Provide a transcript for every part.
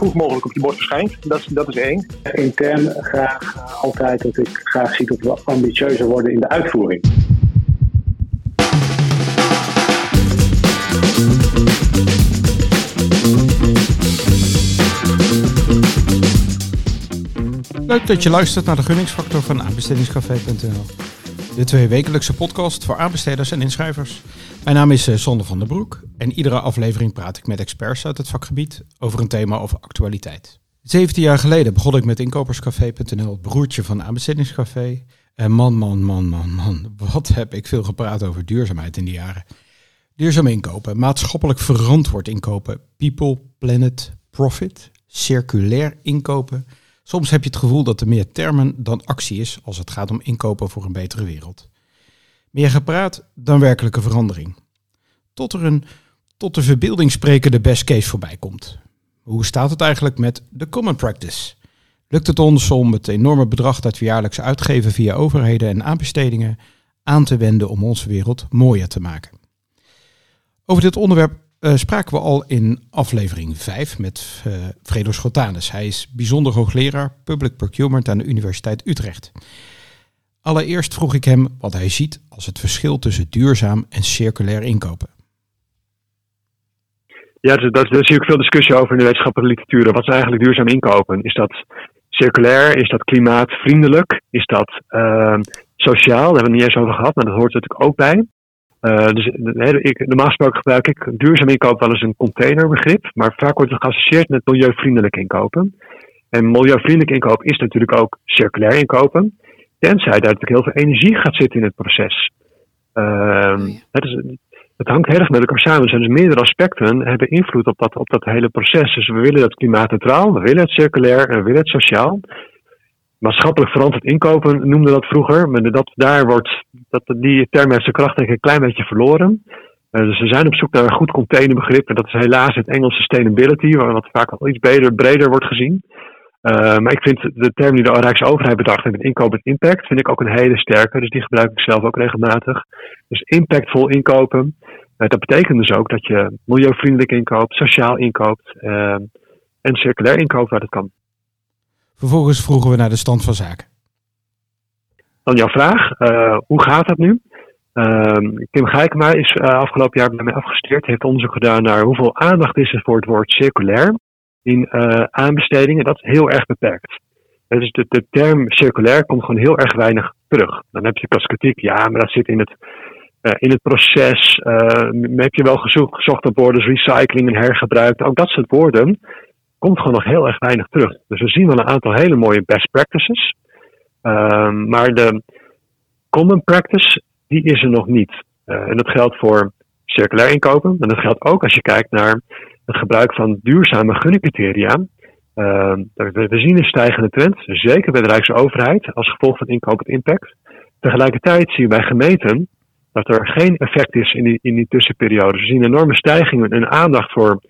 vroeg mogelijk op je bord verschijnt. Dat, is- dat is één. Intern graag altijd dat ik graag zie dat we ambitieuzer worden in de uitvoering. Leuk dat je luistert naar de gunningsfactor van aanbestedingscafé.nl. De twee wekelijkse podcast voor aanbesteders en inschrijvers. Mijn naam is eh, Sander van der Broek en iedere aflevering praat ik met experts uit het vakgebied over een thema of actualiteit. 17 jaar geleden begon ik met inkoperscafé.nl, het broertje van aanbestedingscafé. En man, man, man, man, man, wat heb ik veel gepraat over duurzaamheid in die jaren. Duurzaam inkopen, maatschappelijk verantwoord inkopen, people, planet, profit, circulair inkopen. Soms heb je het gevoel dat er meer termen dan actie is als het gaat om inkopen voor een betere wereld. Meer gepraat dan werkelijke verandering. Tot er een tot de verbeelding sprekende best case voorbij komt. Hoe staat het eigenlijk met de common practice? Lukt het ons om het enorme bedrag dat we jaarlijks uitgeven via overheden en aanbestedingen aan te wenden om onze wereld mooier te maken? Over dit onderwerp eh, spraken we al in aflevering 5 met eh Fredo Schotanus. Hij is bijzonder hoogleraar Public Procurement aan de Universiteit Utrecht. Allereerst vroeg ik hem wat hij ziet als het verschil tussen duurzaam en circulair inkopen. Ja, daar, daar zie ik veel discussie over in de wetenschappelijke literatuur. Wat is eigenlijk duurzaam inkopen? Is dat circulair? Is dat klimaatvriendelijk? Is dat ehm, sociaal? Daar hebben we het niet eens over gehad, maar dat hoort er natuurlijk ook bij. Eh, dus de, ik, normaal gesproken gebruik ik duurzaam inkopen wel eens een containerbegrip, maar vaak wordt het geassocieerd met milieuvriendelijk inkopen. En milieuvriendelijk inkopen is natuurlijk ook circulair inkopen, tenzij daar natuurlijk heel veel energie gaat zitten in het proces. Ehm, het, is, het hangt heel erg met elkaar samen. Er zijn dus meerdere aspecten hebben invloed op dat, op dat hele proces. Dus we willen dat klimaatneutraal, we willen het circulair en we willen het sociaal. Maatschappelijk verantwoord inkopen noemden dat vroeger, maar dat, daar wordt, dat, die term heeft zijn kracht denk een klein beetje verloren. Eh, dus we zijn op zoek naar een goed containerbegrip en dat is helaas het Engels sustainability, waar wat vaak al iets breder, breder wordt gezien. Eh, maar ik vind de term die de Rijksoverheid bedacht heeft, inkoop met impact, vind ik ook een hele sterke. Dus die gebruik ik zelf ook regelmatig. Dus impactvol inkopen. Eh, dat betekent dus ook dat je milieuvriendelijk inkoopt, sociaal inkoopt en circulair inkoopt waar dat kan. Vervolgens vroegen we naar de stand van zaken. Dan jouw vraag, eh, hoe gaat dat nu? Ehm, Kim Geikema is eh, afgelopen jaar bij mij afgestudeerd, heeft onderzoek gedaan naar hoeveel aandacht is er voor het woord circulair in eh, aanbestedingen. Dat is heel erg beperkt. Dus de, de term circulair komt gewoon heel erg weinig terug. Dan heb je als kritiek, ja, maar dat zit in het, in het proces. Heb je wel gezocht, op woorden recycling en hergebruik. Ook dat soort woorden komt gewoon nog heel erg weinig terug. Dus we zien wel een aantal hele mooie best practices. Ehm, maar de common practice, die is er nog niet. Eh, en dat geldt voor circulair inkopen. En dat geldt ook als je kijkt naar het gebruik van duurzame gunningcriteria. Ehm, we, zien een stijgende trend, zeker bij de Rijksoverheid, als gevolg van inkoop met impact. Tegelijkertijd zien we bij gemeenten dat er geen effect is in die, in die tussenperiode. We zien enorme stijgingen en aandacht voor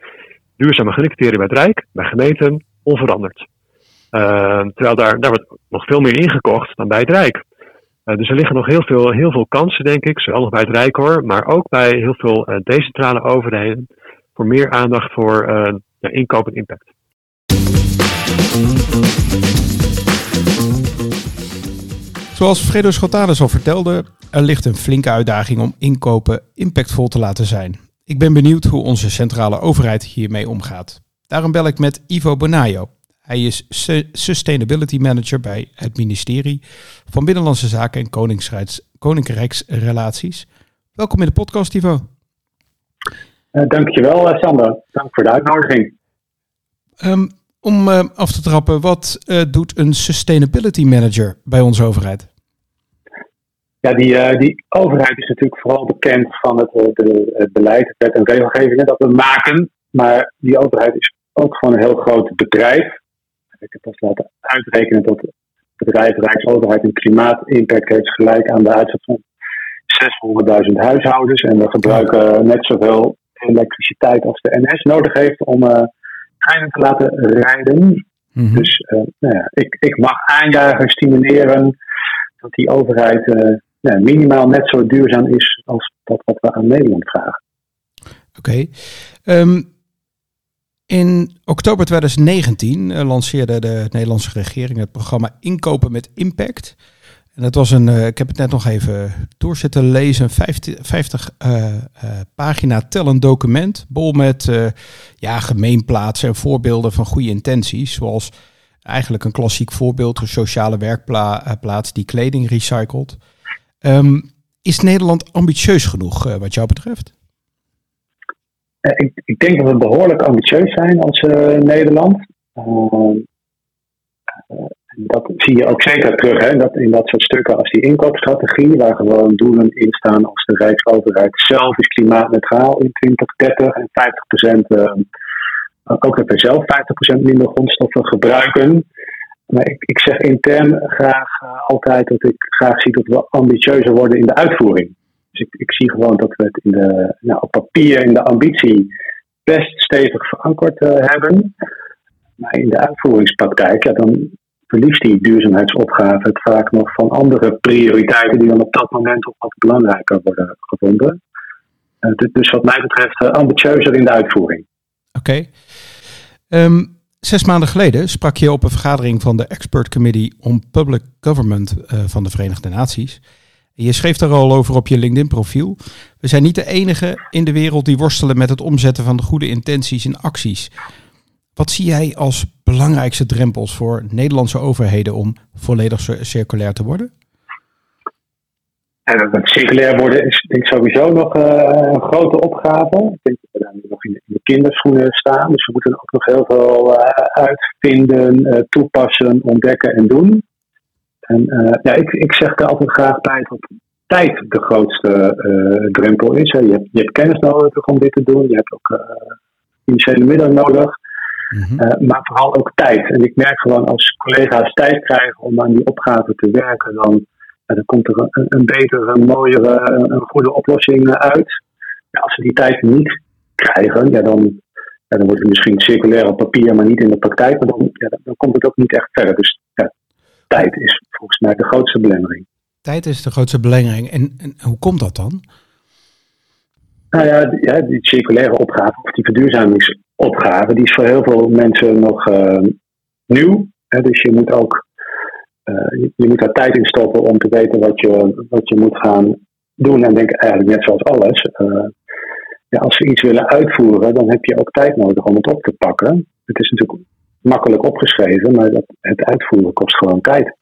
duurzame gunningcriteria bij het Rijk, bij gemeenten, onveranderd. Ehm, terwijl daar, daar wordt nog veel meer ingekocht dan bij het Rijk. Eh, dus er liggen nog heel veel, heel veel kansen, denk ik, zowel nog bij het Rijk hoor, maar ook bij heel veel eh, decentrale overheden, voor meer aandacht voor eh, ja, inkoop en impact. Zoals Fredo Schotanus al vertelde, er ligt een flinke uitdaging om inkopen impactvol te laten zijn. Ik ben benieuwd hoe onze centrale overheid hiermee omgaat. Daarom bel ik met Ivo Bonayo. Hij is Su- Sustainability Manager bij het ministerie van Binnenlandse Zaken en Koningsrijks, Koninkrijksrelaties. Welkom in de podcast, Ivo. Uh, dankjewel, uh, Sander. Dank voor de uitnodiging. Um, om uh, af te trappen, wat uh, doet een Sustainability Manager bij onze overheid? Ja, die, uh, die overheid is natuurlijk vooral bekend van het, eh, de, het beleid, het wet en regelgevingen dat we maken. Maar die overheid is ook gewoon een heel groot bedrijf. Ik heb pas laten uitrekenen dat het bedrijf Rijksoverheid een klimaatimpact heeft gelijk aan de uitzet van 600.000 huishoudens. En we gebruiken net zoveel elektriciteit als de NS nodig heeft om uh, treinen te laten rijden. Mhm. Dus uh, nou ja, ik, ik mag aanjagen, stimuleren dat die overheid uh, ja, minimaal net zo duurzaam is als dat wat we aan Nederland vragen. Oké. Um, In oktober 2019 uh, lanceerde de Nederlandse regering het programma Inkopen met Impact. En dat was een, uh, ik heb het net nog even door zitten lezen, 50, 50 uh, pagina tellend document. Bol met ja, gemeenplaatsen en voorbeelden van goede intenties. Zoals eigenlijk een klassiek voorbeeld, een sociale werkplaats die kleding recycelt. Um, is Nederland ambitieus genoeg wat jou betreft? Ik, ik, denk dat we behoorlijk ambitieus zijn als uh, Nederland. Dat zie je ook zeker terug hè, dat in dat soort stukken als die inkoopstrategie, waar gewoon doelen in staan als de Rijksoverheid zelf is klimaatneutraal in 2030 en 50% uh, ook dat wij zelf 50% minder grondstoffen gebruiken. Maar ik, ik zeg intern graag altijd dat ik graag zie dat we ambitieuzer worden in de uitvoering. Dus ik, ik zie gewoon dat we het in de, nou, op papier in de ambitie best stevig verankerd uh, hebben. Maar in de uitvoeringspraktijk, ja, dan verliest die duurzaamheidsopgave het vaak nog van andere prioriteiten die dan op dat moment ook wat belangrijker worden gevonden. Uh, dus wat mij betreft ambitieuzer in de uitvoering. Oké. Okay. Um, zes maanden geleden sprak je op een vergadering van de Expert Committee on Public Government uh, van de Verenigde Naties. Je schreef daar al over op je LinkedIn-profiel. We zijn niet de enige in de wereld die worstelen met het omzetten van de goede intenties in acties. Wat zie jij als belangrijkste drempels voor Nederlandse overheden om volledig circulair te worden? En het circulair worden is denk ik sowieso nog uh, een grote opgave. Ik denk dat we daar nu nog in de, in de kinderschoenen staan. Dus we moeten ook nog heel veel uh, uitvinden, uh, toepassen, ontdekken en doen. En ja, ik, ik zeg er altijd graag bij dat tijd de grootste drempel is. Je hebt, je hebt kennis nodig om dit te doen. Je hebt ook financiële middelen nodig. Uh, maar vooral ook tijd. En ik merk gewoon als collega's tijd krijgen om aan die opgave te werken, dan, dan komt er een, een betere, een mooiere, een goede oplossing uit. Ja, als ze die tijd niet krijgen, ja, dan, ja, dan wordt het misschien circulair op papier, maar niet in de praktijk. Maar dan, ja, dan komt het ook niet echt verder. Dus ja, tijd is volgens mij de grootste belemmering. Tijd is de grootste belemmering. En, en hoe komt dat dan? Nou ja, die, ja, die circulaire opgave of die verduurzamingsopgave, die is voor heel veel mensen nog uh, nieuw. Hè, dus je moet ook je, je, moet daar tijd in stoppen om te weten wat je, wat je moet gaan doen. En denk eigenlijk net zoals alles. Uh, ja, als we iets willen uitvoeren, dan heb je ook tijd nodig om het op te pakken. Het is natuurlijk makkelijk opgeschreven, maar dat, het uitvoeren kost gewoon tijd.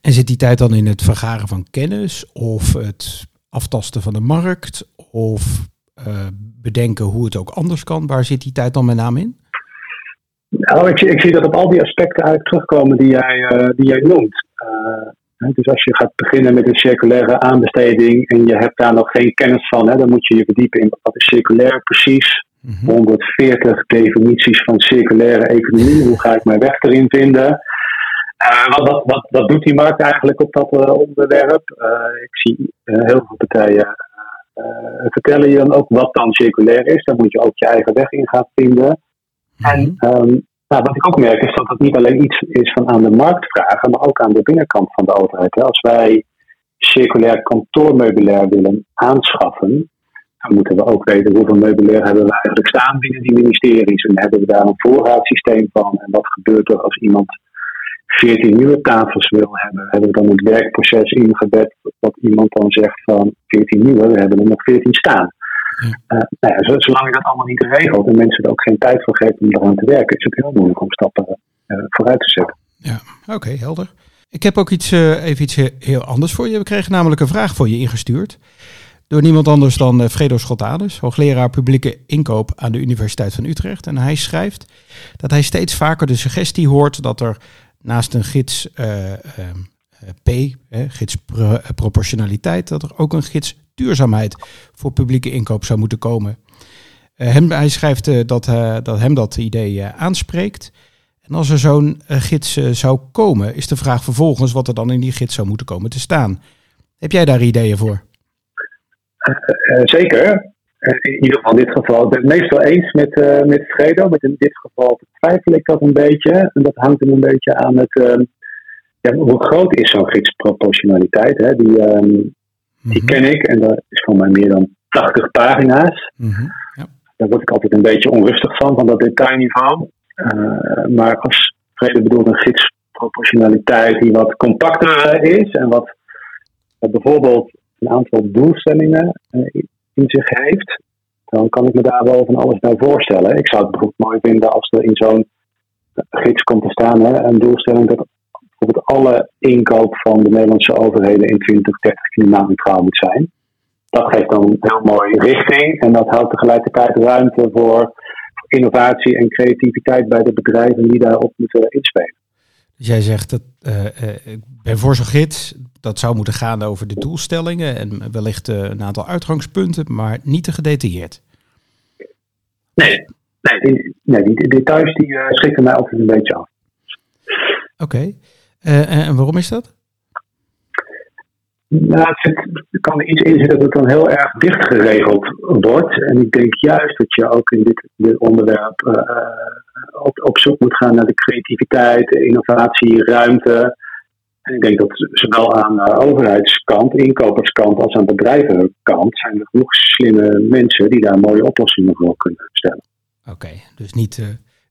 En zit die tijd dan in het vergaren van kennis of het aftasten van de markt of uh, bedenken hoe het ook anders kan? Waar zit die tijd dan met name in? Nou, ik, ik zie dat op al die aspecten uit terugkomen die jij, uh, die jij noemt. Uh, dus als je gaat beginnen met een circulaire aanbesteding en je hebt daar nog geen kennis van, hè, dan moet je je verdiepen in wat is circulair precies. Mm -hmm. 140 definities van circulaire economie. Hoe ga ik mijn weg erin vinden? Uh, wat, wat, wat, wat, doet die markt eigenlijk op dat uh, onderwerp? Uh, ik zie heel veel partijen vertellen je dan ook wat dan circulair is. Dan moet je ook je eigen weg in gaan vinden. En um, nou, wat ik ook merk is dat het niet alleen iets is van aan de markt vragen, maar ook aan de binnenkant van de overheid. Als wij circulair kantoormeubilair willen aanschaffen, dan moeten we ook weten hoeveel meubilair hebben we eigenlijk staan binnen die ministeries. En hebben we daar een voorraadsysteem van? En wat gebeurt er als iemand 14 nieuwe tafels wil hebben? Hebben we dan het werkproces ingebed dat iemand dan zegt van 14 nieuwe, we hebben er nog 14 staan. Ja. Uh, nou ja, zolang je dat allemaal niet regelt en mensen er ook geen tijd voor geven om eraan te werken, is het heel moeilijk om stappen uh, vooruit te zetten. Ja, oké, okay, helder. Ik heb ook iets, uh, even iets heel anders voor je. We kregen namelijk een vraag voor je ingestuurd. Door niemand anders dan Fredo Schotades, hoogleraar publieke inkoop aan de Universiteit van Utrecht. En hij schrijft dat hij steeds vaker de suggestie hoort dat er naast een gids P, gids pro proportionaliteit, dat er ook een gids duurzaamheid voor publieke inkoop zou moeten komen. Uh, hem, hij schrijft uh, dat, uh, dat hem dat idee aanspreekt. En als er zo'n gids zou komen, is de vraag vervolgens wat er dan in die gids zou moeten komen te staan. Heb jij daar ideeën voor? zeker. In ieder geval in dit geval. Ik het meestal eens met, met Fredo, maar in dit geval twijfel ik dat een beetje. En dat hangt een beetje aan het. ja, hoe groot is zo'n gidsproportionaliteit? Hè? Die, um, die ken ik en dat is voor mij meer dan 80 pagina's. Mm -hmm. ja. daar word ik altijd een beetje onrustig van, van dat detailniveau. maar als Vrede bedoelt een gidsproportionaliteit die wat compacter is en wat bijvoorbeeld een aantal doelstellingen in zich heeft, dan kan ik me daar wel van alles bij voorstellen. Ik zou het bijvoorbeeld mooi vinden als er in zo'n gids komt te staan hè, een doelstelling dat bijvoorbeeld alle inkoop van de Nederlandse overheden in 2030 klimaatneutraal moet zijn. Dat geeft dan heel mooi richting en dat houdt tegelijkertijd ruimte voor innovatie en creativiteit bij de bedrijven die daarop moeten inspelen. Dus jij zegt dat uh, ik ben voor zo'n gids, dat zou moeten gaan over de doelstellingen en wellicht uh, een aantal uitgangspunten, maar niet te gedetailleerd. Nee, nee, die, nee, die details die schrikken mij altijd een beetje af. Oké, en waarom is dat? Nou, het kan er iets in zitten dat het dan heel erg dicht geregeld wordt. En ik denk juist dat je ook in dit, dit onderwerp uh, op, op, zoek moet gaan naar de creativiteit, innovatie, ruimte. En ik denk dat zowel aan de overheidskant, inkoperskant, als aan bedrijvenkant zijn er genoeg slimme mensen die daar mooie oplossingen voor kunnen stellen. Oké, dus niet uh,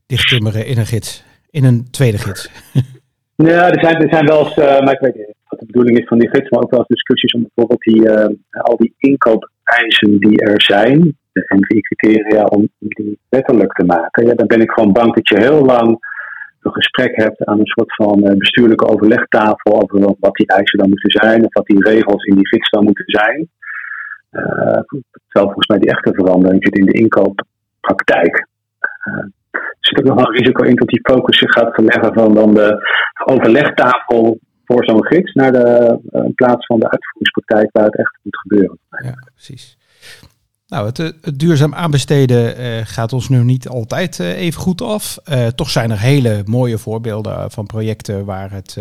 dichttimmeren in een gids, in een tweede gids. ja, er zijn, er zijn wel eens, uh, maar ik weet niet wat de bedoeling is van die gids, maar ook wel eens discussies om bijvoorbeeld die, uh, al die inkoopeisen die er zijn, de NVI-criteria, om die letterlijk te maken. Ja, dan ben ik gewoon bang dat je heel lang een gesprek hebt aan een soort van uh, bestuurlijke overlegtafel over wat die eisen dan moeten zijn, of wat die regels in die gids dan moeten zijn. Uh, terwijl volgens mij die echte verandering zit in de inkooppraktijk. Uh, ook nog een risico in dat die focus gaat verleggen van dan de overlegtafel voor zo'n gids naar de, in plaats van de uitvoeringspraktijk waar het echt moet gebeuren. Ja, precies. Nou, het, het, duurzaam aanbesteden uh, gaat ons nu niet altijd even goed af. toch zijn er hele mooie voorbeelden van projecten waar het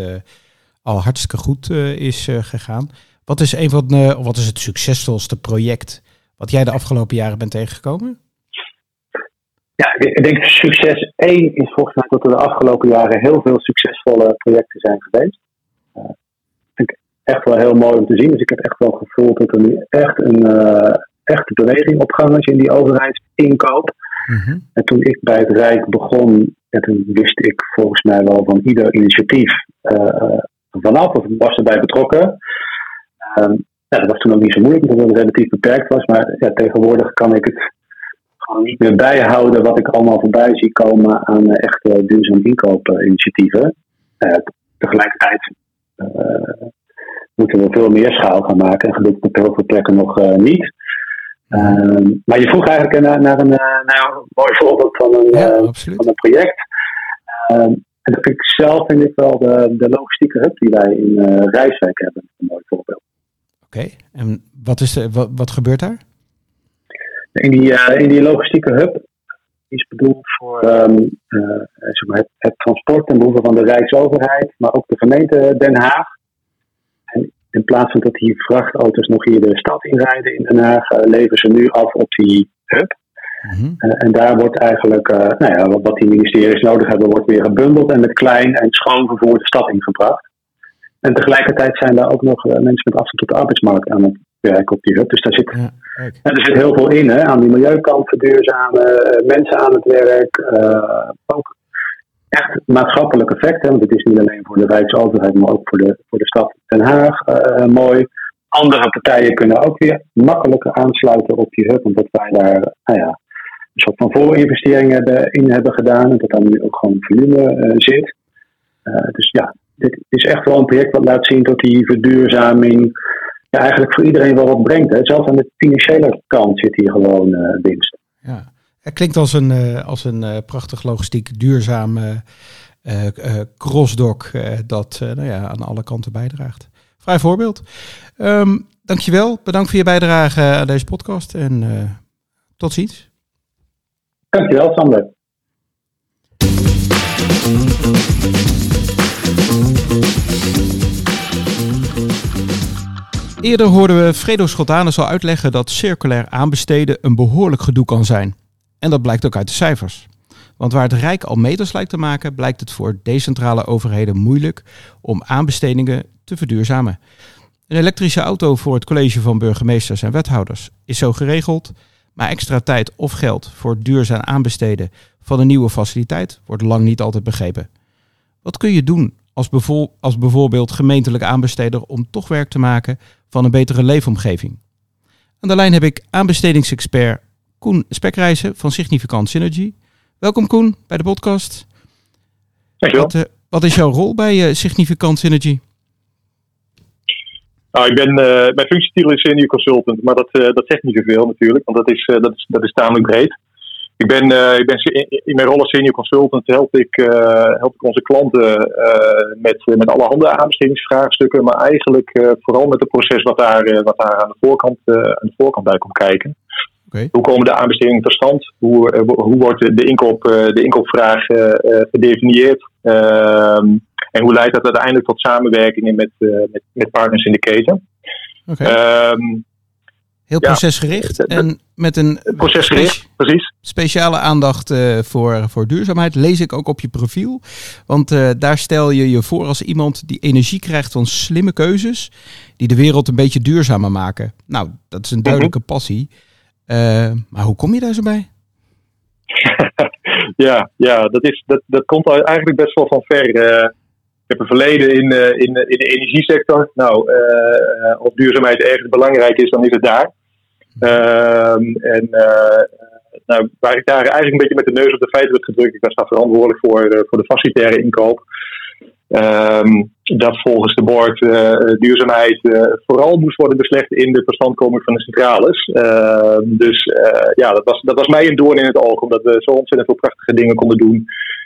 al hartstikke goed is gegaan. Wat is, een van wat is het succesvolste project wat jij de afgelopen jaren bent tegengekomen? Ja, ik denk succes 1 is volgens mij dat er de afgelopen jaren heel veel succesvolle projecten zijn geweest. Uh, vind ik echt wel heel mooi om te zien. Dus ik heb echt wel gevoeld dat er nu echt een uh, echte beweging op gang is in die overheidsinkoop. Mm-hmm. En toen ik bij het Rijk begon, en toen wist ik volgens mij wel van ieder initiatief uh, vanaf, of was erbij betrokken. Um, ja, dat was toen ook niet zo moeilijk, omdat het relatief beperkt was. Maar ja, tegenwoordig kan ik het gewoon niet meer bijhouden wat ik allemaal voorbij zie komen aan echte duurzaam inkoopinitiatieven. tegelijkertijd uh, moeten we veel meer schaal gaan maken. En gelukkig op heel veel plekken nog uh, niet. Uh, maar je vroeg eigenlijk naar, naar, een, naar een mooi voorbeeld van een, ja, van een project. Ehm, en dat vind ik zelf vind ik wel de, de logistieke hub die wij in Rijswijk hebben. Een mooi voorbeeld. Oké, en wat, is de, wat, wat gebeurt daar? In die, in die logistieke hub is bedoeld voor um, uh, zeg maar het, het, transport ten behoeve van de Rijksoverheid, maar ook de gemeente Den Haag. En in plaats van dat die vrachtauto's nog hier de stad inrijden in Den Haag, uh, leveren ze nu af op die hub. Uh, en daar wordt eigenlijk, nou ja, wat, wat die ministeries nodig hebben, wordt weer gebundeld en met klein en schoon vervoer de stad ingebracht. En tegelijkertijd zijn daar ook nog mensen met afstand tot de arbeidsmarkt aan het werken op die hub. Dus daar zit, ja, er zit heel veel in, hè, aan die milieukant, verduurzamen, mensen aan het werk. Uh, ook echt maatschappelijk effect, want het is niet alleen voor de Rijksoverheid, maar ook voor de, voor de stad Den Haag uh, mooi. Andere partijen kunnen ook weer makkelijker aansluiten op die hub, omdat wij daar nou ja, een soort van voorinvestering hebben, in hebben gedaan en dat daar nu ook gewoon volume zit. dus ja, dit is echt wel een project wat laat zien dat die verduurzaming ja, eigenlijk voor iedereen wel wat brengt. Hè. Zelfs aan de financiële kant zit hier gewoon uh, winst. Ja, het klinkt als een, uh, als een uh, prachtig logistiek duurzame crossdock dat nou ja, aan alle kanten bijdraagt. Vrij voorbeeld. Um, dankjewel. Bedankt voor je bijdrage aan deze podcast en tot ziens. Dankjewel, Sander. Eerder hoorden we Fredo Schotanus al uitleggen dat circulair aanbesteden een behoorlijk gedoe kan zijn. En dat blijkt ook uit de cijfers. Want waar het Rijk al meters lijkt te maken, blijkt het voor decentrale overheden moeilijk om aanbestedingen te verduurzamen. Een elektrische auto voor het college van burgemeesters en wethouders is zo geregeld, Maar extra tijd of geld voor duurzaam aanbesteden van een nieuwe faciliteit wordt lang niet altijd begrepen. Wat kun je doen als, bijvoorbeeld gemeentelijke aanbesteder om toch werk te maken van een betere leefomgeving? Aan de lijn heb ik aanbestedingsexpert Koen Spekreizen van Significant Synergy. Welkom Koen bij de podcast. Dankjewel. Wat, eh, wat is jouw rol bij eh, Significant Synergy? Nou, ik ben, eh, mijn functietitel is senior consultant, maar dat, dat zegt niet zoveel natuurlijk, want dat is, dat is, dat is tamelijk breed. Ik ben, eh, ik ben in, in mijn rol als senior consultant help ik, eh, help ik onze klanten eh, met, met allerhande aanbestedingsvraagstukken, maar eigenlijk vooral met het proces wat daar, wat daar aan, de voorkant, aan de voorkant bij komt kijken. Hoe komen de aanbestedingen tot stand? Hoe, hoe wordt de, inkoop, de inkoopvraag gedefinieerd? Ehm, en hoe leidt dat uiteindelijk tot samenwerkingen met, met, met partners in de keten? Ehm, Heel procesgericht en met een procesgericht, precies. speciale aandacht eh, voor, voor duurzaamheid. Lees ik ook op je profiel. Want eh, daar stel je je voor als iemand die energie krijgt van slimme keuzes. die de wereld een beetje duurzamer maken. Nou, dat is een duidelijke passie. Eh, maar hoe kom je daar zo bij? ja, ja dat, is, dat, dat komt eigenlijk best wel van ver. Ik heb een verleden in, in, in de energiesector. Nou, of duurzaamheid ergens belangrijk is, dan is het daar. Ehm, en eh, nou, waar ik daar eigenlijk een beetje met de neus op de feiten werd gedrukt. Ik was daar verantwoordelijk voor, eh, voor de facilitaire inkoop. Ehm, dat volgens de board eh, duurzaamheid vooral moest worden beslecht in de verstandkoming van de centrales. Ehm, dus ja, dat was, dat was mij een doorn in het oog, omdat we zo ontzettend veel prachtige dingen konden doen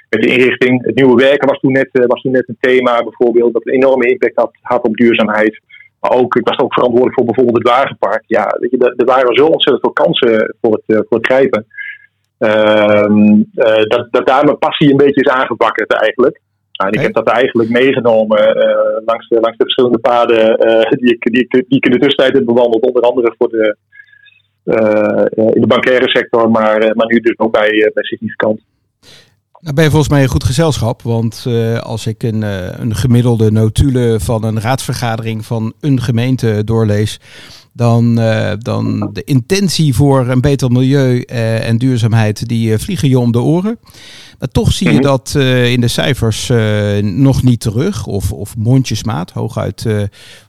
met de inrichting. Het nieuwe werken was toen net, was toen net een thema, bijvoorbeeld, dat een enorme impact had op duurzaamheid. Maar ook, ik was ook verantwoordelijk voor bijvoorbeeld het wagenpark. Ja, weet je, er- waren zo ontzettend veel kansen voor het, eh, voor het grijpen. Ehm, eh, dat, dat daar mijn passie een beetje is aangewakkerd eigenlijk. Nou, en ik heb dat eigenlijk meegenomen eh, langs, de, langs de verschillende paden die, ik, die, ik, die ik in de tussentijd heb bewandeld. Onder andere voor de, in de bankaire sector, maar, maar nu dus ook bij, bij Significant. Nou ben je volgens mij een goed gezelschap. Want eh, als ik een, eh, een gemiddelde notulen van een raadsvergadering van een gemeente doorlees. Dan, eh, dan de intentie voor een beter milieu en duurzaamheid, die vliegen je om de oren. Maar toch zie je Mhm. dat in de cijfers nog niet terug. Of, of mondjesmaat, hooguit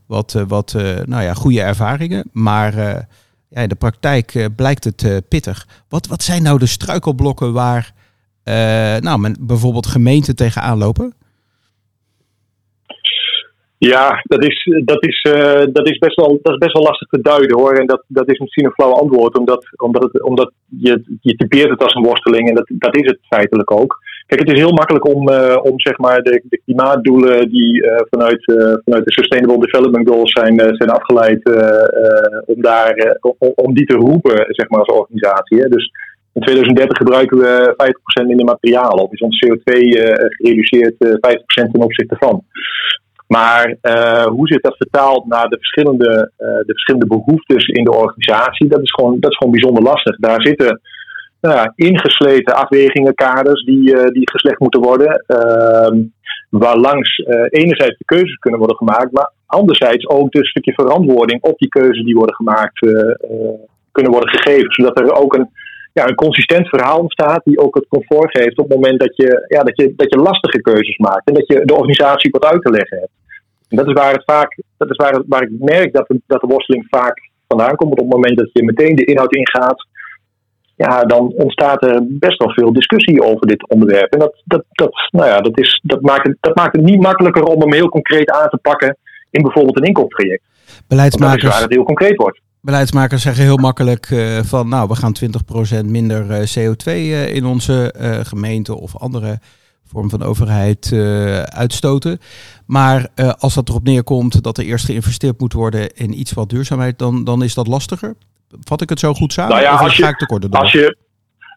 wat, wat nou ja, goede ervaringen. Maar ja, in de praktijk blijkt het pittig. Wat, wat zijn nou de struikelblokken waar nou, men, bijvoorbeeld gemeenten tegenaan lopen? Ja, dat is, dat, is, eh, dat, is best wel, dat is best wel lastig te duiden hoor. En dat, dat is misschien een flauw antwoord, omdat, omdat, het, omdat je, je typeert het als een worsteling en dat, dat is het feitelijk ook. Kijk, het is heel makkelijk om, eh, om zeg maar de, de klimaatdoelen die eh, vanuit, eh, vanuit de Sustainable Development Goals zijn, eh, zijn afgeleid, eh, eh, om, daar, eh, om, om die te roepen zeg maar, als organisatie. Hè. Dus in 2030 gebruiken we 50% minder materialen, of is ons CO2 eh, gereduceerd eh 50% ten opzichte van. Maar eh, hoe zit dat vertaald naar de verschillende, eh, de verschillende behoeftes in de organisatie? Dat is, gewoon, dat is gewoon bijzonder lastig. Daar zitten ja, ingesleten afwegingenkaders die, eh, die geslecht moeten worden. Ehm waarlangs enerzijds de keuzes kunnen worden gemaakt, maar anderzijds ook een stukje verantwoording op die keuzes die worden gemaakt kunnen worden gegeven. Zodat er ook een, ja, een consistent verhaal ontstaat die ook het comfort geeft op het moment dat je, ja, dat je, dat je lastige keuzes maakt en dat je de organisatie wat uit te leggen hebt. En dat is waar het vaak, dat is waar, het- waar ik merk dat de, dat de worsteling vaak vandaan komt. Op het moment dat je meteen de inhoud ingaat, ja, dan ontstaat er best wel veel discussie over dit onderwerp. En dat, dat, dat, nou ja, dat, is, dat, maakt het, dat maakt het niet makkelijker om hem heel concreet aan te pakken in bijvoorbeeld een Dat is waar Beleidsmakers, het heel concreet wordt. Beleidsmakers zeggen heel makkelijk eh, van nou, we gaan 20% minder eh, CO2 eh, in onze gemeente of andere vorm van overheid uitstoten. Maar als dat erop neerkomt dat er eerst geïnvesteerd moet worden in iets wat duurzaamheid, dan, dan is dat lastiger. Vat ik het zo goed samen? Nou ja, of als je- ga ik tekort door Als je,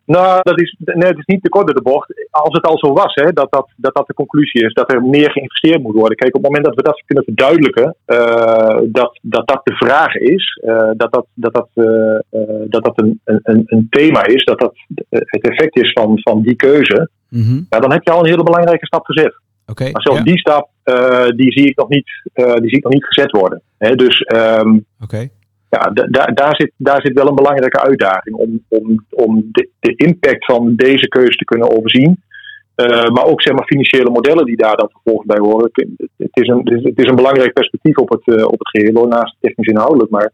nou, dat is, nee, het is niet te kort door de bocht. Als het al zo was, hè, dat, dat, dat dat de conclusie is, dat er meer geïnvesteerd moet worden. Kijk, op het moment dat we dat kunnen verduidelijken, eh, dat, dat dat de vraag is, eh, dat dat, dat, dat, eh, dat, dat een, een, een thema is, dat dat het effect is van, van die keuze, Mhm, ja, dan heb je al een hele belangrijke stap gezet. Oké, Maar zelfs ja, die stap, die, zie ik nog niet, die zie ik nog niet gezet worden. Hè, dus oké. Ja, da daar, zit, daar zit wel een belangrijke uitdaging om, om, om de, de impact van deze keuze te kunnen overzien. Uh, maar ook zeg maar, financiële modellen die daar dan vervolgens bij horen. Het is een, het is een belangrijk perspectief op het, uh, op het geheel, naast technisch inhoudelijk. Maar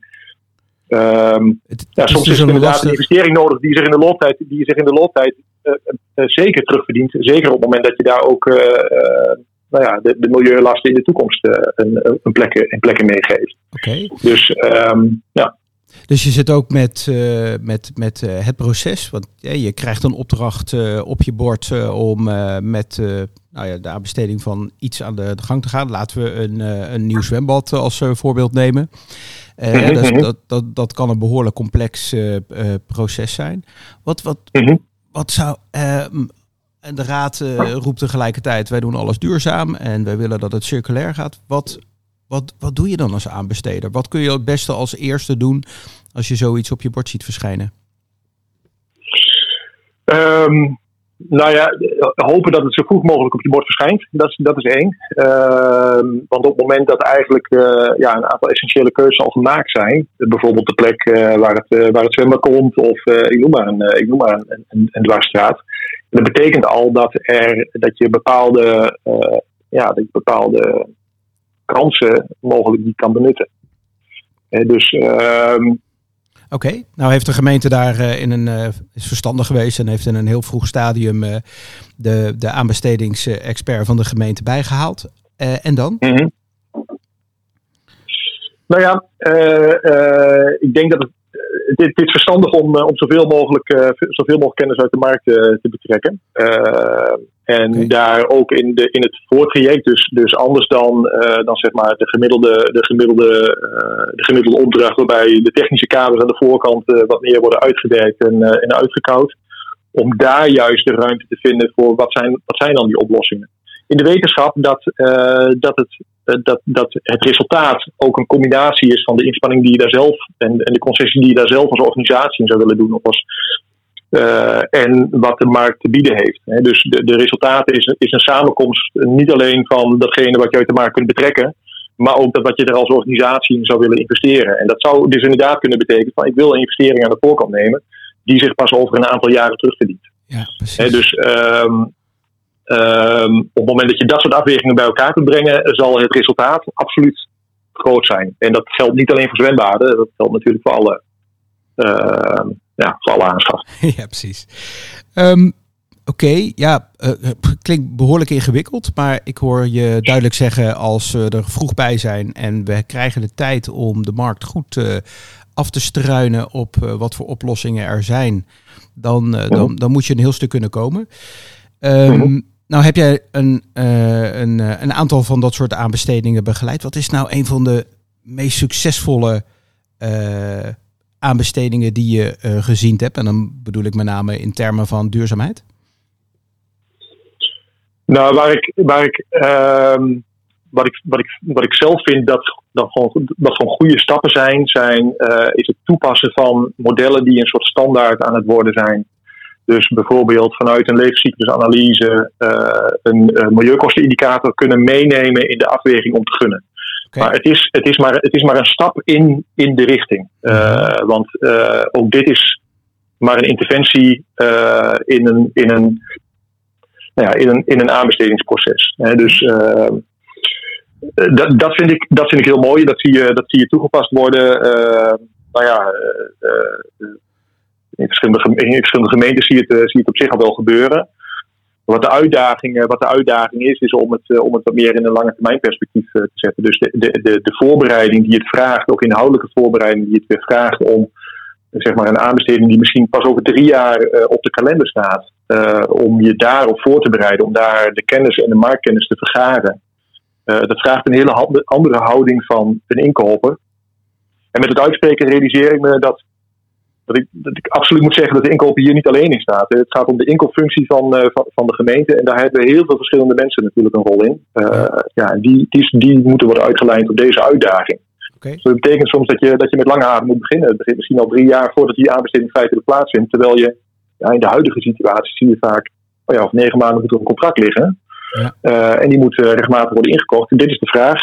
um, het, ja, soms is er inderdaad een investering nodig die zich in de looptijd, die zich in de looptijd uh, zeker terugverdient. Zeker op het moment dat je daar ook nou ja, de, de milieulasten in de toekomst een, een, plek, een plek meegeeft. Okay. Dus um, ja. Dus je zit ook met, uh, met, met uh, het proces. Want je krijgt een opdracht op je bord om met nou ja, de aanbesteding van iets aan de, de, gang te gaan. Laten we een, een nieuw zwembad als voorbeeld nemen. Mm dus dat, dat, dat kan een behoorlijk complex proces zijn. Wat, wat, -hmm. wat zou. De raad roept tegelijkertijd: wij doen alles duurzaam en wij willen dat het circulair gaat. Wat, wat, wat doe je dan als aanbesteder? Wat kun je het beste als eerste doen als je zoiets op je bord ziet verschijnen? Um, nou ja, hopen dat het zo vroeg mogelijk op je bord verschijnt. Dat is, dat is één. Uh, want op het moment dat eigenlijk uh, ja, een aantal essentiële keuzes al gemaakt zijn, bijvoorbeeld de plek uh, waar, het, uh, waar het zwembad komt, of ik noem maar een, ik noem maar een, een, een dwarsstraat. Dat betekent al dat, er, dat je bepaalde, ja, dat je bepaalde kansen mogelijk niet kan benutten. dus. Uh, Oké, nou heeft de gemeente daar uh, in een uh, is verstandig geweest en heeft in een heel vroeg stadium uh, de, de aanbestedingsexpert van de gemeente bijgehaald. en dan? -hmm. Nou ja, ik denk dat het het, is verstandig om, om zoveel, mogelijk, zoveel mogelijk kennis uit de markt te betrekken. En okay. daar ook in, de, in het voortraject, dus, dus anders dan, dan zeg maar de gemiddelde, de, gemiddelde, de gemiddelde opdracht, waarbij de technische kaders aan de voorkant wat meer worden uitgewerkt en, en uitgekoud. Om daar juist de ruimte te vinden voor wat zijn, wat zijn dan die oplossingen. In de wetenschap dat, dat, het, dat, dat het resultaat ook een combinatie is van de inspanning die je daar zelf en, en de concessie die je daar zelf als organisatie in zou willen doen, of als, uh, en wat de markt te bieden heeft. He, dus de, de resultaten is, is een samenkomst niet alleen van datgene wat je uit de markt kunt betrekken, maar ook dat wat je er als organisatie in zou willen investeren. En dat zou dus inderdaad kunnen betekenen van ik wil een investering aan de voorkant nemen, die zich pas over een aantal jaren terugverdient. Ja, precies. dus um, um, op het moment dat je dat soort afwegingen bij elkaar kunt brengen, zal het resultaat absoluut groot zijn. En dat geldt niet alleen voor zwembaden, dat geldt natuurlijk voor alle. Uh, ja, voor alle aanschaf. ja, precies. Um, Oké, okay, ja, uh, klinkt behoorlijk ingewikkeld, maar ik hoor je duidelijk zeggen als we er vroeg bij zijn en we krijgen de tijd om de markt goed uh, af te struinen op wat voor oplossingen er zijn, dan, dan, dan moet je een heel stuk kunnen komen. Um, nou heb jij een, een, een aantal van dat soort aanbestedingen begeleid. Wat is nou een van de meest succesvolle aanbestedingen die je gezien hebt? En dan bedoel ik met name in termen van duurzaamheid. Nou, waar ik, waar ik, uh, wat ik, wat ik, wat ik zelf vind dat, dat, gewoon, dat gewoon goede stappen zijn, zijn is het toepassen van modellen die een soort standaard aan het worden zijn. Dus bijvoorbeeld vanuit een levenscyclusanalyse uh, een milieukostenindicator kunnen meenemen in de afweging om te gunnen. Maar, het is, het, is maar het is maar een stap in, in de richting. Uh, want uh, ook dit is maar een interventie uh, in, een, in, een, nou ja, in, een, in een aanbestedingsproces. dus dat, dat, vind ik, dat vind ik heel mooi. Dat zie je, dat zie je toegepast worden. nou ja, in, verschillende, in verschillende gemeentes zie je, het, op zich al wel gebeuren. Wat de, uitdaging, wat de uitdaging is, is om het, eh, om het wat meer in een lange termijn perspectief eh, te zetten. Dus de, de, de, voorbereiding die het vraagt, ook inhoudelijke voorbereiding die het weer vraagt om zeg maar een aanbesteding die misschien pas over drie jaar op de kalender staat, om je daarop voor te bereiden, om daar de kennis en de marktkennis te vergaren. Dat vraagt een hele andere houding van een inkoper. En met het uitspreken realiseer ik me dat dat ik, dat ik absoluut moet zeggen dat de inkoop hier niet alleen in staat. Het gaat om de inkoopfunctie van, uh, van, van, de gemeente. En daar hebben heel veel verschillende mensen natuurlijk een rol in. Uh, ja, en die, die, die moeten worden uitgeleid op deze uitdaging. Okay. Dus dat betekent soms dat je, dat je met lange adem moet beginnen. Het begint misschien al drie jaar voordat die aanbesteding feitelijk plaatsvindt. Terwijl je ja, in de huidige situatie zie je vaak, oh ja, of negen maanden moet er een contract liggen. Ja. en die moet regelmatig worden ingekocht. dit is de vraag: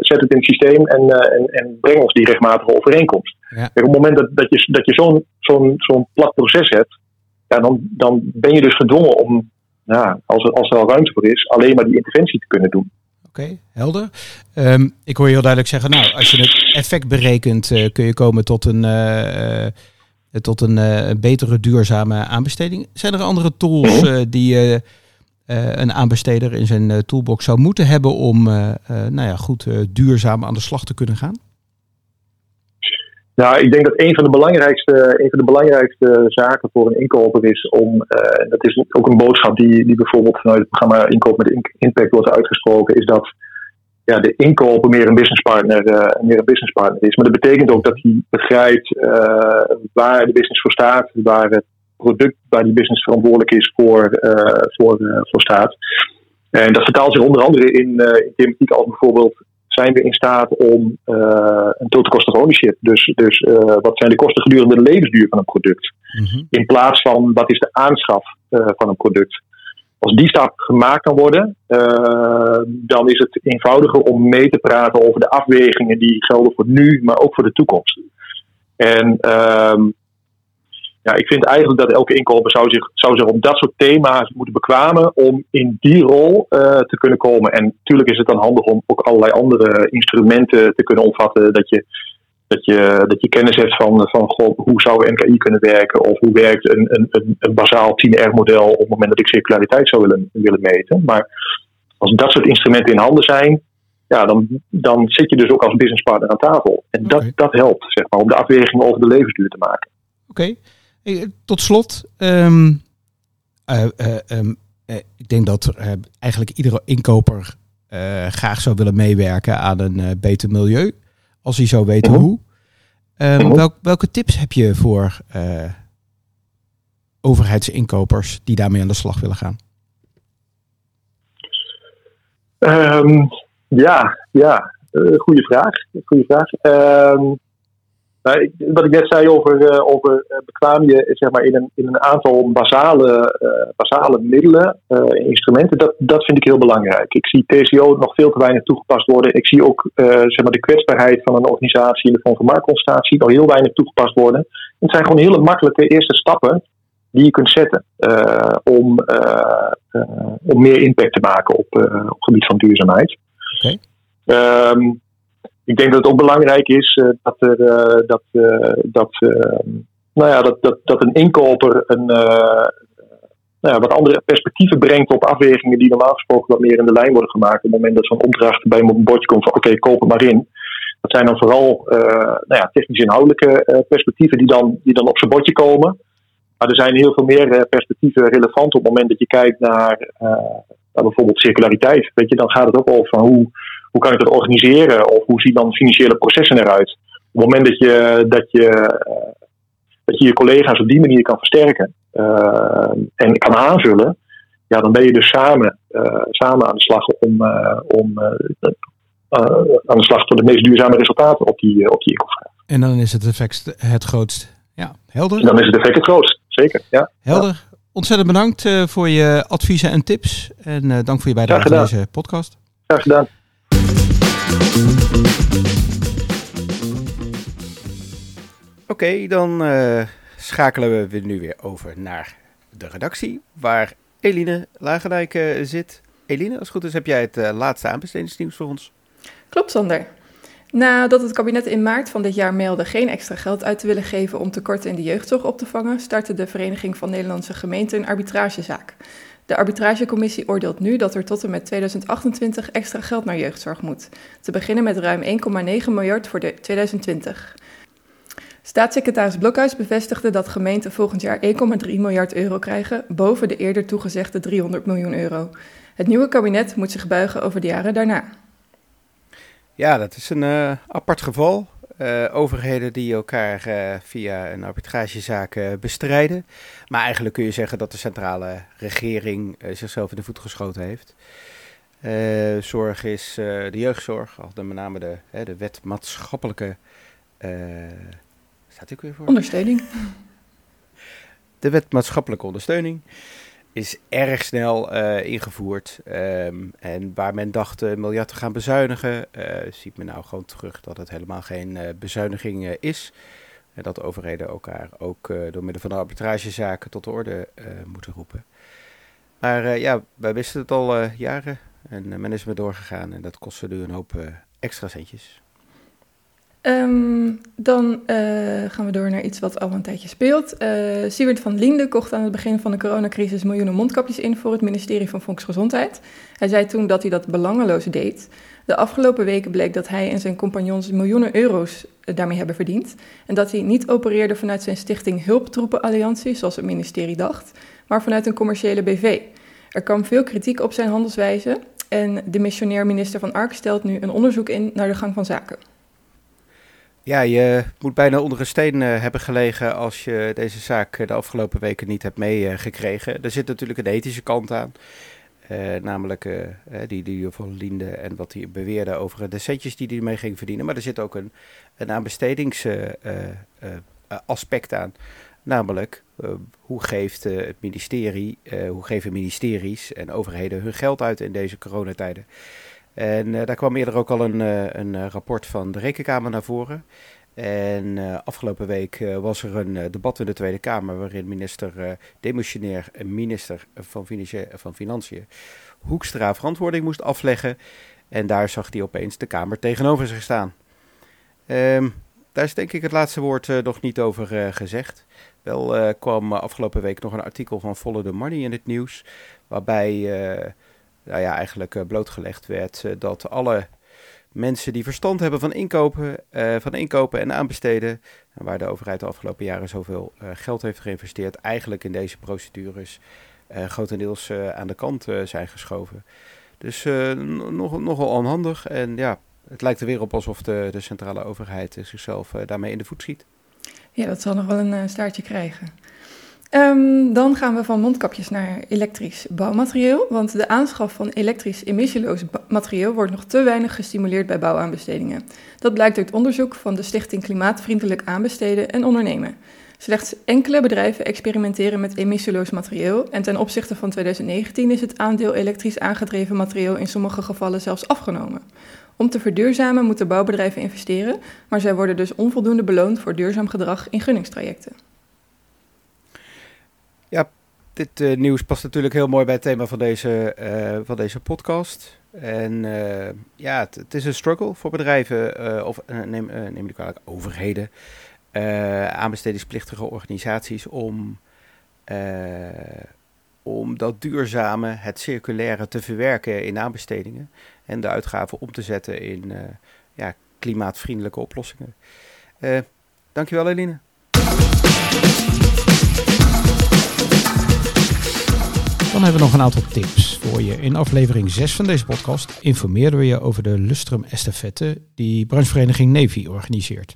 zet het in het systeem en, en, en breng ons die regelmatige overeenkomst. Ja. op het moment dat, dat je, dat je zo'n zo'n zo'n plat proces hebt, ja, dan, dan ben je dus gedwongen om, ja, als, er, als er al ruimte voor is, alleen maar die interventie te kunnen doen. Oké, helder. Um, ik hoor je heel duidelijk zeggen, nou, als je het effect berekent, kun je komen tot een, tot een uh, betere duurzame aanbesteding. Zijn er andere tools mhm. die een aanbesteder in zijn toolbox zou moeten hebben om nou ja, goed duurzaam aan de slag te kunnen gaan? Nou, ik denk dat een van de belangrijkste, een van de belangrijkste zaken voor een inkoper is om, uh, dat is ook een boodschap die, die bijvoorbeeld vanuit het programma Inkoop met Impact wordt uitgesproken, is dat ja, de inkoper meer een businesspartner, uh, meer een businesspartner is. Maar dat betekent ook dat hij begrijpt waar de business voor staat, waar het product, waar die business verantwoordelijk is voor, voor, voor staat. En dat vertaalt zich onder andere in, in thematiek als bijvoorbeeld zijn we in staat om uh, een total cost of ownership, dus, dus uh, wat zijn de kosten gedurende de levensduur van een product, mm-hmm. in plaats van wat is de aanschaf uh, van een product. Als die stap gemaakt kan worden, dan is het eenvoudiger om mee te praten over de afwegingen die gelden voor nu, maar ook voor de toekomst. En ehm, ja, ik vind eigenlijk dat elke inkoper zou zich, zou zich op dat soort thema's moeten bekwamen om in die rol uh, te kunnen komen. En natuurlijk is het dan handig om ook allerlei andere instrumenten te kunnen omvatten. Dat je, dat je, dat je kennis hebt van, van goh, hoe zou NKI kunnen werken of hoe werkt een, een, een, een bazaal 10R-model op het moment dat ik circulariteit zou willen, willen meten. Maar als dat soort instrumenten in handen zijn, ja, dan, dan zit je dus ook als businesspartner aan tafel. En dat, dat helpt, zeg maar, om de afweging over de levensduur te maken. Oké. Tot slot, um, uh, um, ik denk dat eigenlijk iedere inkoper graag zou willen meewerken aan een beter milieu, als hij zou weten mhm. hoe. Um, welk, welke tips heb je voor overheidsinkopers die daarmee aan de slag willen gaan? ja, ja, goede vraag. Goede vraag. Nou, wat ik net zei over, uh, over uh, bekwaam je zeg maar, in, een, in een aantal basale, uh, basale middelen, instrumenten, dat, dat vind ik heel belangrijk. Ik zie TCO nog veel te weinig toegepast worden. Ik zie ook zeg maar, de kwetsbaarheid van een organisatie in de van marktconstatie nog heel weinig toegepast worden. Het zijn gewoon hele makkelijke eerste stappen die je kunt zetten om, om meer impact te maken op, op het gebied van duurzaamheid. Okay. Um, ik denk dat het ook belangrijk is uh, dat, er, uh, dat, uh, dat, nou ja, dat, dat, dat een inkoper een, nou ja, wat andere perspectieven brengt op afwegingen die normaal gesproken wat meer in de lijn worden gemaakt. Op het moment dat zo'n opdracht bij een bordje komt van oké, okay, koop het maar in. Dat zijn dan vooral nou ja, technisch inhoudelijke perspectieven die dan, die dan op zijn bordje komen. Maar er zijn heel veel meer perspectieven relevant op het moment dat je kijkt naar, naar bijvoorbeeld circulariteit. Weet je, dan gaat het ook over van hoe hoe kan ik dat organiseren? Of hoe zien dan financiële processen eruit? Op het moment dat je, dat je, uh, dat je, je collega's op die manier kan versterken uh, en kan aanvullen, ja, dan ben je dus samen, uh, samen aan de slag om, om aan de slag voor de meest duurzame resultaten op die, op die inkomstenvraag. En dan is het effect het grootst. Ja, helder. En dan is het effect het grootst, zeker. Ja. Helder. Ontzettend bedankt voor je adviezen en tips. En dank voor je bijdrage aan deze podcast. Graag gedaan. Oké, dan uh, schakelen we nu weer over naar de redactie, waar Eline Lagendijk uh, zit. Eline, als het goed is, heb jij het uh, laatste aanbestedingsnieuws voor ons? Klopt, Sander. Nadat het kabinet in maart van dit jaar meldde geen extra geld uit te willen geven om tekorten in de jeugdzorg op te vangen, startte de Vereniging van Nederlandse Gemeenten een arbitragezaak. De arbitragecommissie oordeelt nu dat er tot en met 2028 extra geld naar jeugdzorg moet. Te beginnen met ruim 1,9 miljard voor de 2020. Staatssecretaris Blokhuis bevestigde dat gemeenten volgend jaar 1,3 miljard euro krijgen, boven de eerder toegezegde 300 miljoen euro. Het nieuwe kabinet moet zich buigen over de jaren daarna. Ja, dat is een uh, apart geval. Uh, overheden die elkaar uh, via een arbitragezaak uh, bestrijden. Maar eigenlijk kun je zeggen dat de centrale regering zichzelf in de voet geschoten heeft. zorg is de jeugdzorg, met name de, de wet maatschappelijke. staat ook weer voor? Ondersteuning. De wet maatschappelijke ondersteuning. Is erg snel ingevoerd. Ehm, en waar men dacht een miljard te gaan bezuinigen, ziet men nou gewoon terug dat het helemaal geen bezuiniging is. En dat overheden elkaar ook door middel van de arbitragezaken tot de orde moeten roepen. Maar ja, wij wisten het al jaren en men is me doorgegaan en dat kostte nu een hoop extra centjes. Um, dan uh, gaan we door naar iets wat al een tijdje speelt. Uh, Siewert van Liende kocht aan het begin van de coronacrisis miljoenen mondkapjes in voor het ministerie van Volksgezondheid. Hij zei toen dat hij dat belangeloos deed. De afgelopen weken bleek dat hij en zijn compagnons miljoenen euro's uh, daarmee hebben verdiend. En dat hij niet opereerde vanuit zijn stichting Hulptroepenalliantie, zoals het ministerie dacht, maar vanuit een commerciële BV. Er kwam veel kritiek op zijn handelswijze en de missionair minister van Ark stelt nu een onderzoek in naar de gang van zaken. Ja, je moet bijna onder een steen eh, hebben gelegen als je deze zaak eh, de afgelopen weken niet hebt meegekregen. er zit natuurlijk een ethische kant aan. Uh, namelijk die, die van Linde en wat hij beweerde over de centjes die hij ermee ging verdienen. Maar er zit ook een, een aanbestedingsaspect aan. Namelijk, hoe geeft het ministerie, hoe geven ministeries en overheden hun geld uit in deze coronatijden? En uh, daar kwam eerder ook al een, uh, een eh, rapport van de Rekenkamer naar voren. En afgelopen week was er een debat in de Tweede Kamer waarin minister, demissionair minister van, van Financiën Hoekstra verantwoording moest afleggen. En daar zag hij opeens de Kamer tegenover zich staan. Um, daar is denk ik het laatste woord nog niet over gezegd. Wel kwam afgelopen week nog een artikel van Follow the Money in het nieuws, waarbij nou ja, eigenlijk eh, blootgelegd werd eh, dat alle mensen die verstand hebben van inkopen, uh, van inkopen en aanbesteden, en waar de overheid de afgelopen jaren zoveel geld heeft geïnvesteerd, eigenlijk in deze procedures uh, grotendeels aan de kant zijn geschoven. Dus nog, nogal onhandig en ja, het lijkt er weer op alsof de, de centrale overheid zichzelf daarmee in de voet schiet. Ja, dat zal nog wel een staartje krijgen. Um, dan gaan we van mondkapjes naar elektrisch bouwmaterieel. Want de aanschaf van elektrisch emissieloos materieel wordt nog te weinig gestimuleerd bij bouwaanbestedingen. Dat blijkt uit onderzoek van de Stichting Klimaatvriendelijk Aanbesteden en Ondernemen. Slechts enkele bedrijven experimenteren met emissieloos materieel en ten opzichte van 2019 is het aandeel elektrisch aangedreven materieel in sommige gevallen zelfs afgenomen. Om te verduurzamen moeten bouwbedrijven investeren, maar zij worden dus onvoldoende beloond voor duurzaam gedrag in gunningstrajecten. Dit uh, nieuws past natuurlijk heel mooi bij het thema van deze, uh, van deze podcast. En uh, ja, het, het, is een struggle voor bedrijven, of neem, neem ik kwalijk, overheden, aanbestedingsplichtige organisaties om, om dat duurzame, het circulaire te verwerken in aanbestedingen. En de uitgaven om te zetten in ja, klimaatvriendelijke oplossingen. dankjewel Eline. Dan hebben we nog een aantal tips voor je. In aflevering 6 van deze podcast informeerden we je over de Lustrum Estafette die branchevereniging Navy organiseert.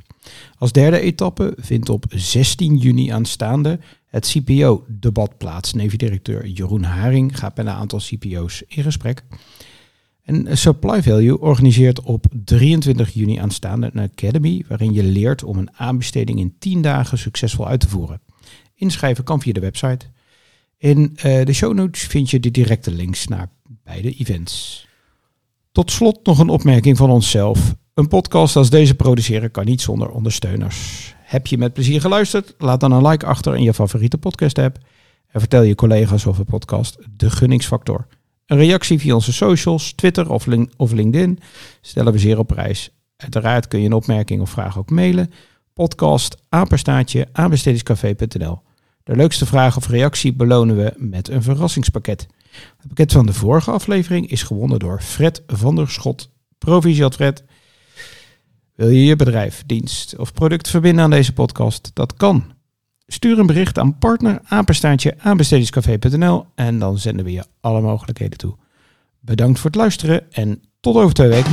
Als derde etappe vindt op 16 juni aanstaande het CPO-debat plaats. Navy-directeur Jeroen Haring gaat met een aantal CPO's in gesprek. En Supply Value organiseert op 23 juni aanstaande een academy waarin je leert om een aanbesteding in 10 dagen succesvol uit te voeren. Inschrijven kan via de website. In uh, de show notes vind je de directe links naar beide events. Tot slot nog een opmerking van onszelf. Een podcast als deze produceren kan niet zonder ondersteuners. Heb je met plezier geluisterd? Laat dan een like achter in je favoriete podcast app. En vertel je collega's over podcast De Gunningsfactor. Een reactie via onze socials, Twitter of, of LinkedIn stellen we zeer op prijs. Uiteraard kun je een opmerking of vraag ook mailen. Podcast aanbestedingscafé.nl de leukste vraag of reactie belonen we met een verrassingspakket. Het pakket van de vorige aflevering is gewonnen door Fred van der Schot. Proficiat Fred. Wil je je bedrijf, dienst of product verbinden aan deze podcast? Dat kan. Stuur een bericht aan partner aanbestedingscafé.nl en dan zenden we je alle mogelijkheden toe. Bedankt voor het luisteren en tot over twee weken.